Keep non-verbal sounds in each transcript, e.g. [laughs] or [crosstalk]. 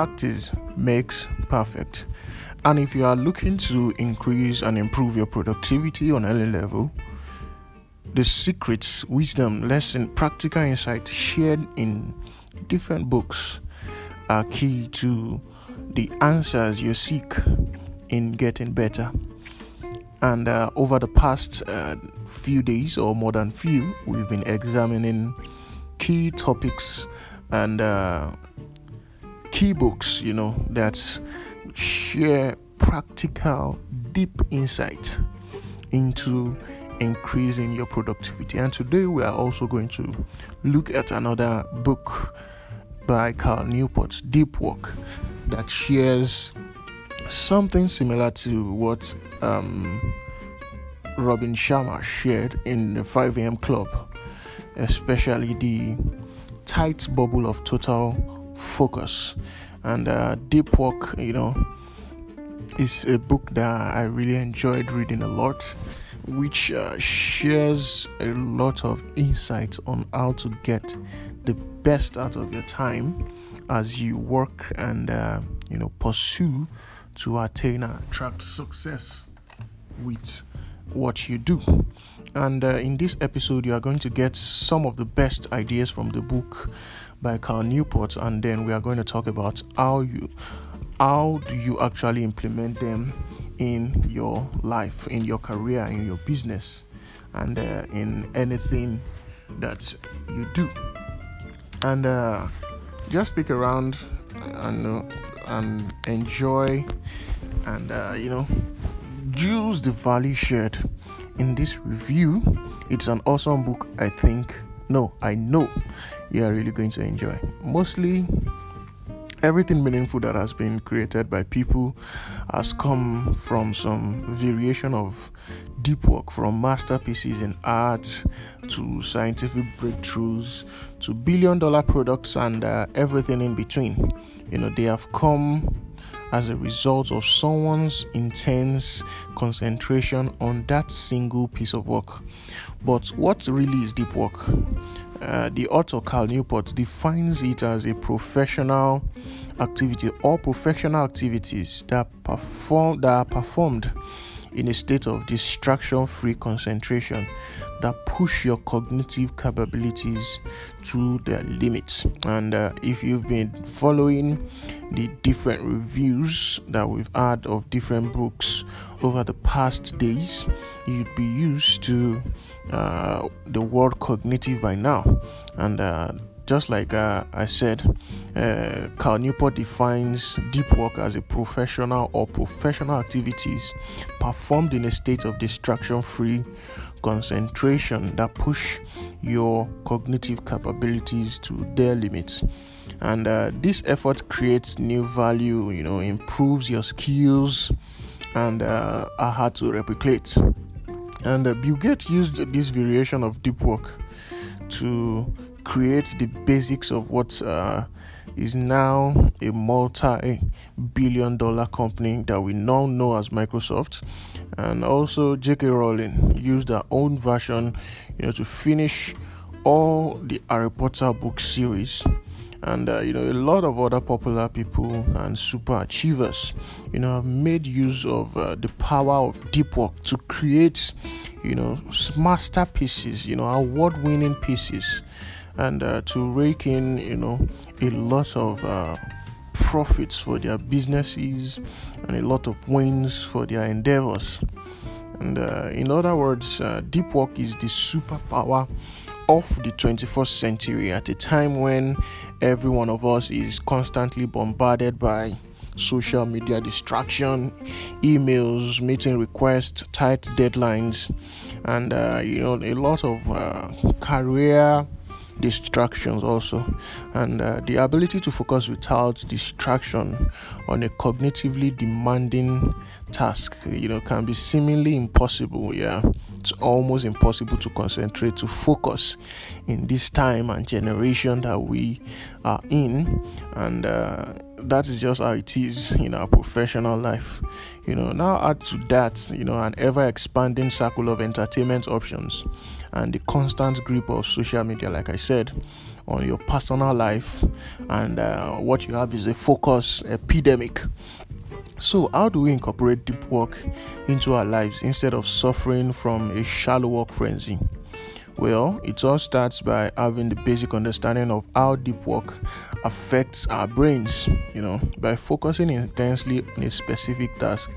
practice makes perfect. And if you are looking to increase and improve your productivity on any level, the secrets, wisdom, lesson, practical insight shared in different books are key to the answers you seek in getting better. And uh, over the past uh, few days, or more than few, we've been examining key topics and uh, key books, you know, that share practical, deep insight into increasing your productivity. And today we are also going to look at another book by Cal Newport, Deep Work, that shares something similar to what um, Robin Sharma shared in the 5 a.m. club, especially the tight bubble of total focus. And uh, Deep Work, you know, is a book that I really enjoyed reading a lot, which uh, shares a lot of insights on how to get the best out of your time as you work and uh, you know pursue to attain and attract success with what you do. And uh, in this episode, you are going to get some of the best ideas from the book by Cal Newport, and then we are going to talk about how you how do you actually implement them in your life, in your career, in your business, and uh, in anything that you do. And uh, just stick around and uh, and enjoy, and uh, you know, use the value shared in this review. It's an awesome book, I think. No, I know you are really going to enjoy. Mostly everything meaningful that has been created by people has come from some variation of deep work from masterpieces in art to scientific breakthroughs to billion dollar products and uh, everything in between you know they have come as a result of someone's intense concentration on that single piece of work but what really is deep work uh, the author Cal Newport defines it as a professional activity or professional activities that perform that are performed in a state of distraction-free concentration that push your cognitive capabilities to their limits. And uh, if you've been following the different reviews that we've had of different books over the past days, you'd be used to uh, the word cognitive by now. And uh, just like uh, I said, uh, Newport defines deep work as a professional or professional activities performed in a state of distraction free concentration that push your cognitive capabilities to their limits. And uh, this effort creates new value you know improves your skills and uh, are hard to replicate. And uh, bill gates used this variation of deep work to create the basics of what uh, is now a multi billion dollar company that we now know as Microsoft. And also, J.K. Rowling used her own version you know, to finish all the Harry Potter book series. And uh, you know, a lot of other popular people and super achievers, you know, have made use of uh, the power of deep work to create, you know, masterpieces, you know, award-winning pieces and uh, to rake in, you know, a lot of uh, profits for their businesses and a lot of wins for their endeavors. And uh, in other words, uh, deep work is the superpower of the 21st century at a time when every one of us is constantly bombarded by social media distraction, emails, meeting requests, tight deadlines, and uh, you know a lot of uh, career distractions also and uh, the ability to focus without distraction on a cognitively demanding task you know can be seemingly impossible yeah. It's almost impossible to concentrate to focus in this time and generation that we are in and uh, that is just how it is in our professional life you know. Now add to that you know an ever expanding circle of entertainment options and the constant grip of social media like i said on your personal life, and uh, what you have is a focus epidemic. So, how do we incorporate deep work into our lives instead of suffering from a shallow work frenzy? Well, it all starts by having the basic understanding of how deep work affects our brains. You know, by focusing intensely on a specific task,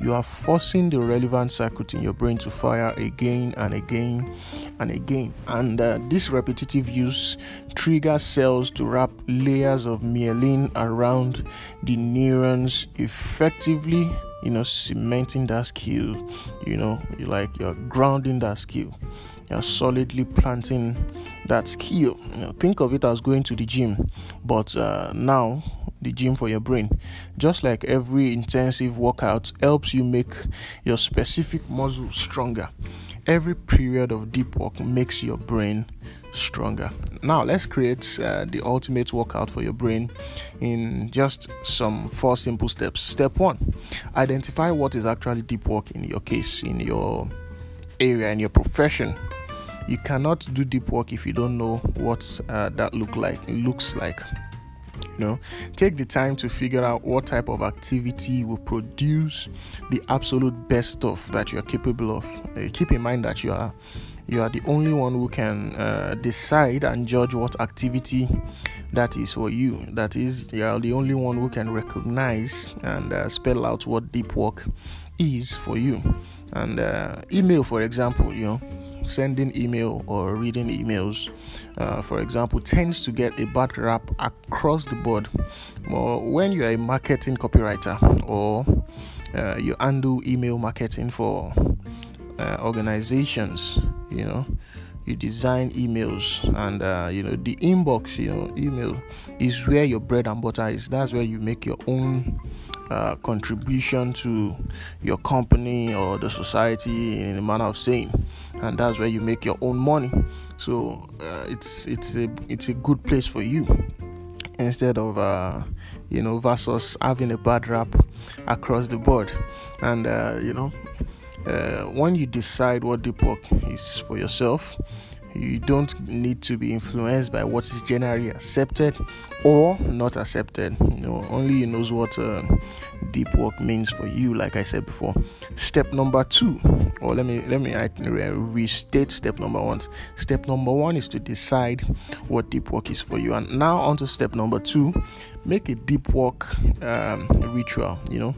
you are forcing the relevant circuit in your brain to fire again and again and again. And uh, this repetitive use triggers cells to wrap layers of myelin around the neurons, effectively, you know, cementing that skill. You know, like you're grounding that skill you're solidly planting that skill. You know, think of it as going to the gym, but uh, now the gym for your brain. Just like every intensive workout helps you make your specific muscle stronger, every period of deep work makes your brain stronger. Now, let's create uh, the ultimate workout for your brain in just some four simple steps. Step one identify what is actually deep work in your case, in your area, in your profession you cannot do deep work if you don't know what uh, that look like looks like know take the time to figure out what type of activity will produce the absolute best stuff that you're capable of. Uh, keep in mind that you are you are the only one who can uh, decide and judge what activity that is for you. That is you are the only one who can recognize and uh, spell out what deep work is for you. And uh, email for example you know sending email or reading emails, uh, for example, tends to get a bad rap across the board. Well, when you are a marketing copywriter or uh, you handle email marketing for uh, organizations, you know, you design emails and uh, you know the inbox you know email is where your bread and butter is that's where you make your own uh, contribution to your company or the society in a manner of saying, and that's where you make your own money. So uh, it's it's a it's a good place for you instead of uh, you know versus having a bad rap across the board, and uh, you know. Uh, when you decide what deep work is for yourself, you don't need to be influenced by what is generally accepted or not accepted. You know only you knows what uh, deep work means for you like i said before. Step number two or let me let me restate step number one. Step number one is to decide what deep work is for you. And now on to step number two make a deep work um, ritual you know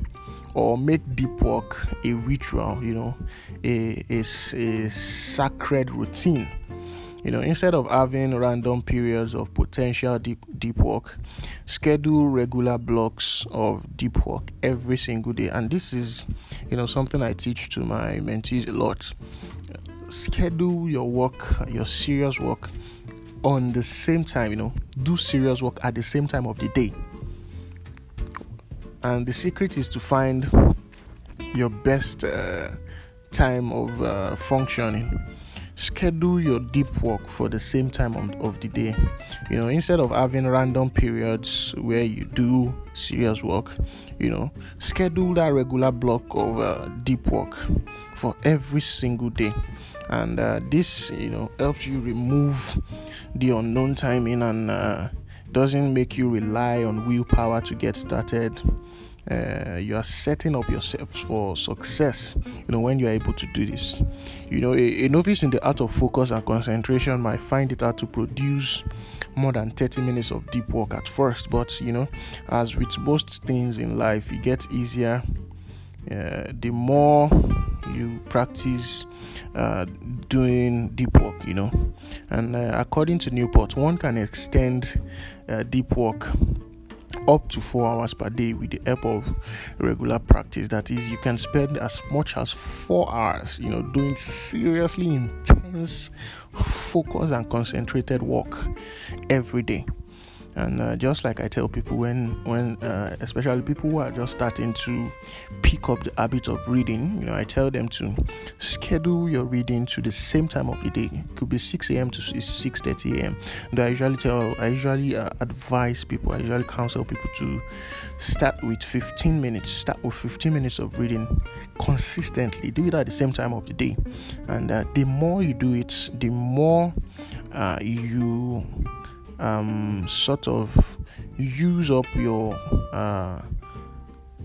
or make deep work a ritual you know a, a, a sacred routine you know, instead of having random periods of potential deep, deep work, schedule regular blocks of deep work every single day. And this is, you know, something I teach to my mentees a lot. Schedule your work, your serious work on the same time, you know, do serious work at the same time of the day. And the secret is to find your best uh, time of uh, functioning schedule your deep work for the same time of the day. You know instead of having random periods where you do serious work you know schedule that regular block of uh, deep work for every single day. And uh, this you know helps you remove the unknown timing and uh, doesn't make you rely on willpower to get started uh, you are setting up yourself for success you know when you are able to do this. You know a, a novice in the art of focus and concentration might find it hard to produce more than 30 minutes of deep work at first but you know as with most things in life it gets easier uh, the more you practice uh, doing deep work you know. And uh, according to newport one can extend uh, deep work up to four hours per day with the help of regular practice. That is, you can spend as much as four hours, you know, doing seriously intense, focused, and concentrated work every day and uh, just like i tell people when when uh, especially people who are just starting to pick up the habit of reading you know i tell them to schedule your reading to the same time of the day. It could be 6 a.m to 6.30 a.m and i usually tell i usually uh, advise people i usually counsel people to start with 15 minutes start with 15 minutes of reading consistently. Do it at the same time of the day. And uh, the more you do it the more uh, you um, sort of use up your uh,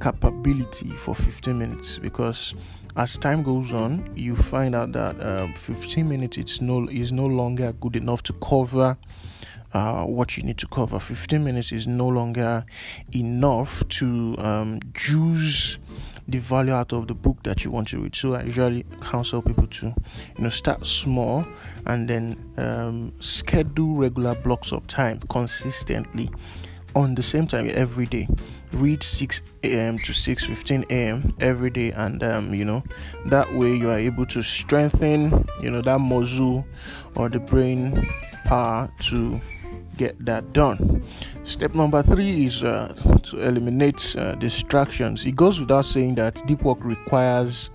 capability for 15 minutes because as time goes on you find out that um, 15 minutes it's no is no longer good enough to cover uh, what you need to cover. 15 minutes is no longer enough to um, juice the value out of the book that you want to read. So I usually counsel people to, you know, start small and then um, schedule regular blocks of time consistently on the same time every day read 6 a.m to 6.15 a.m every day and um, you know that way you are able to strengthen you know that muscle or the brain power to get that done step number three is uh, to eliminate uh, distractions it goes without saying that deep work requires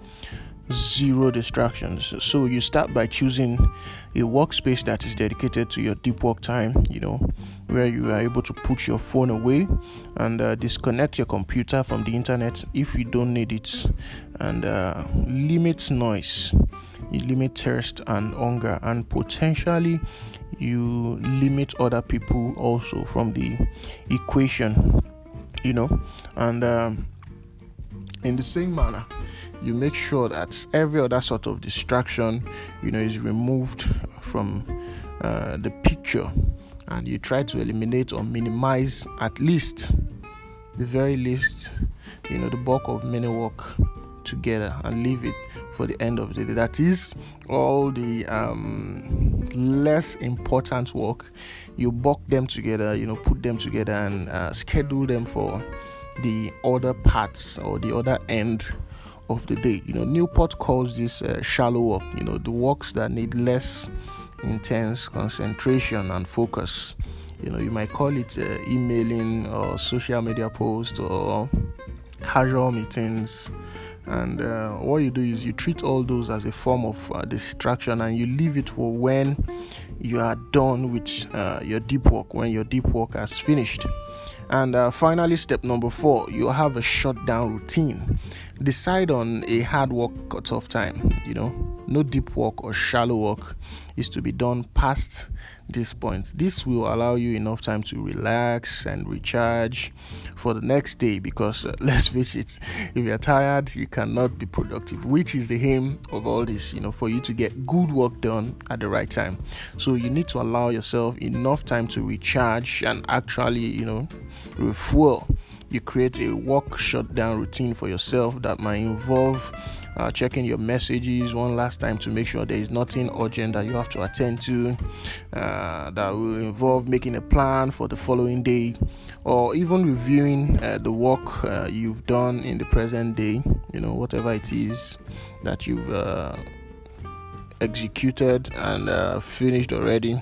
zero distractions. So you start by choosing a workspace that is dedicated to your deep work time, you know, where you are able to put your phone away and uh, disconnect your computer from the internet if you don't need it and uh, limit noise. You limit thirst and hunger, and potentially you limit other people also from the equation, you know, and um, in the same manner you make sure that every other sort of distraction you know is removed from uh, the picture. And you try to eliminate or minimize at least the very least you know the bulk of many work together and leave it for the end of the day that is all the um, less important work you bulk them together you know put them together and uh, schedule them for the other parts or the other end of the day. You know, Newport calls this uh, shallow work, you know, the works that need less intense concentration and focus. You know, you might call it uh, emailing or social media post or casual meetings. And uh, what you do is you treat all those as a form of uh, distraction and you leave it for when you are done with uh, your deep work, when your deep work has finished. And uh, finally, step number four, you have a shutdown routine. Decide on a hard work cut-off time. You know, no deep work or shallow work is to be done past this point. This will allow you enough time to relax and recharge for the next day because uh, [laughs] let's face it, if you're tired, you cannot be productive, which is the aim of all this, you know, for you to get good work done at the right time. So you need to allow yourself enough time to recharge and actually, you know, refuel. You create a work shutdown routine for yourself that might involve uh, checking your messages one last time to make sure there is nothing urgent that you have to attend to uh, that will involve making a plan for the following day or even reviewing uh, the work uh, you've done in the present day you know whatever it is that you've uh, executed and uh, finished already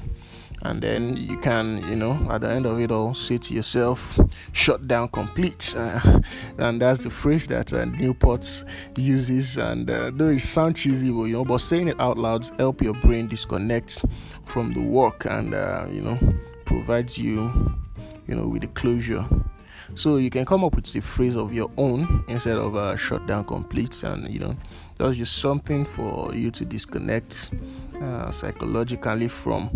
and then you can you know at the end of it all say to yourself shut down complete. Uh, [laughs] and that's the phrase that uh, newport uses. And uh, though it sounds cheesy but you know but saying it out loud help your brain disconnect from the work and uh, you know provides you you know with the closure. So you can come up with the phrase of your own instead of uh, shut down complete. And you know that's just something for you to disconnect uh, psychologically from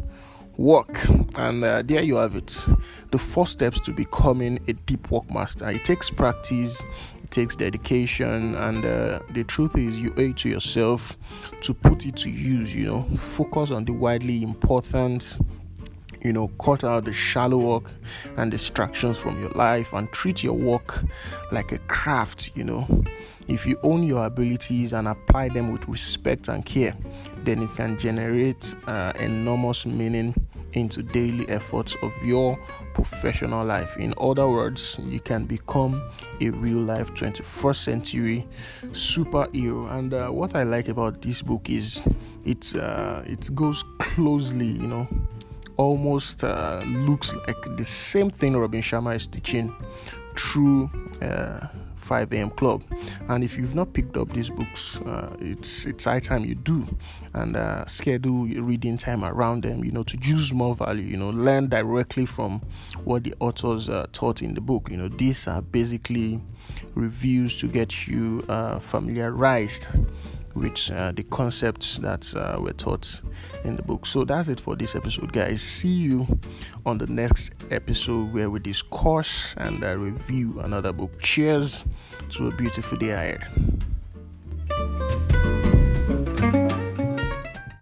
work and uh, there you have it. The four steps to becoming a deep work master. It takes practice it takes dedication and uh, the truth is you owe it to yourself to put it to use you know. Focus on the widely important you know cut out the shallow work and distractions from your life and treat your work like a craft you know if you own your abilities and apply them with respect and care then it can generate uh, enormous meaning into daily efforts of your professional life. In other words, you can become a real life 21st century superhero. And uh, what I like about this book is it uh, it goes closely, you know, almost uh, looks like the same thing Robin Sharma is teaching through uh, 5 a.m. Club. And if you've not picked up these books, uh, it's it's high time you do, and uh, schedule your reading time around them. You know, to use more value. You know, learn directly from what the authors uh, taught in the book. You know, these are basically reviews to get you uh, familiarized with uh, the concepts that uh, were taught in the book. So that's it for this episode, guys. See you on the next episode where we discuss and uh, review another book. Cheers to a beautiful day ahead.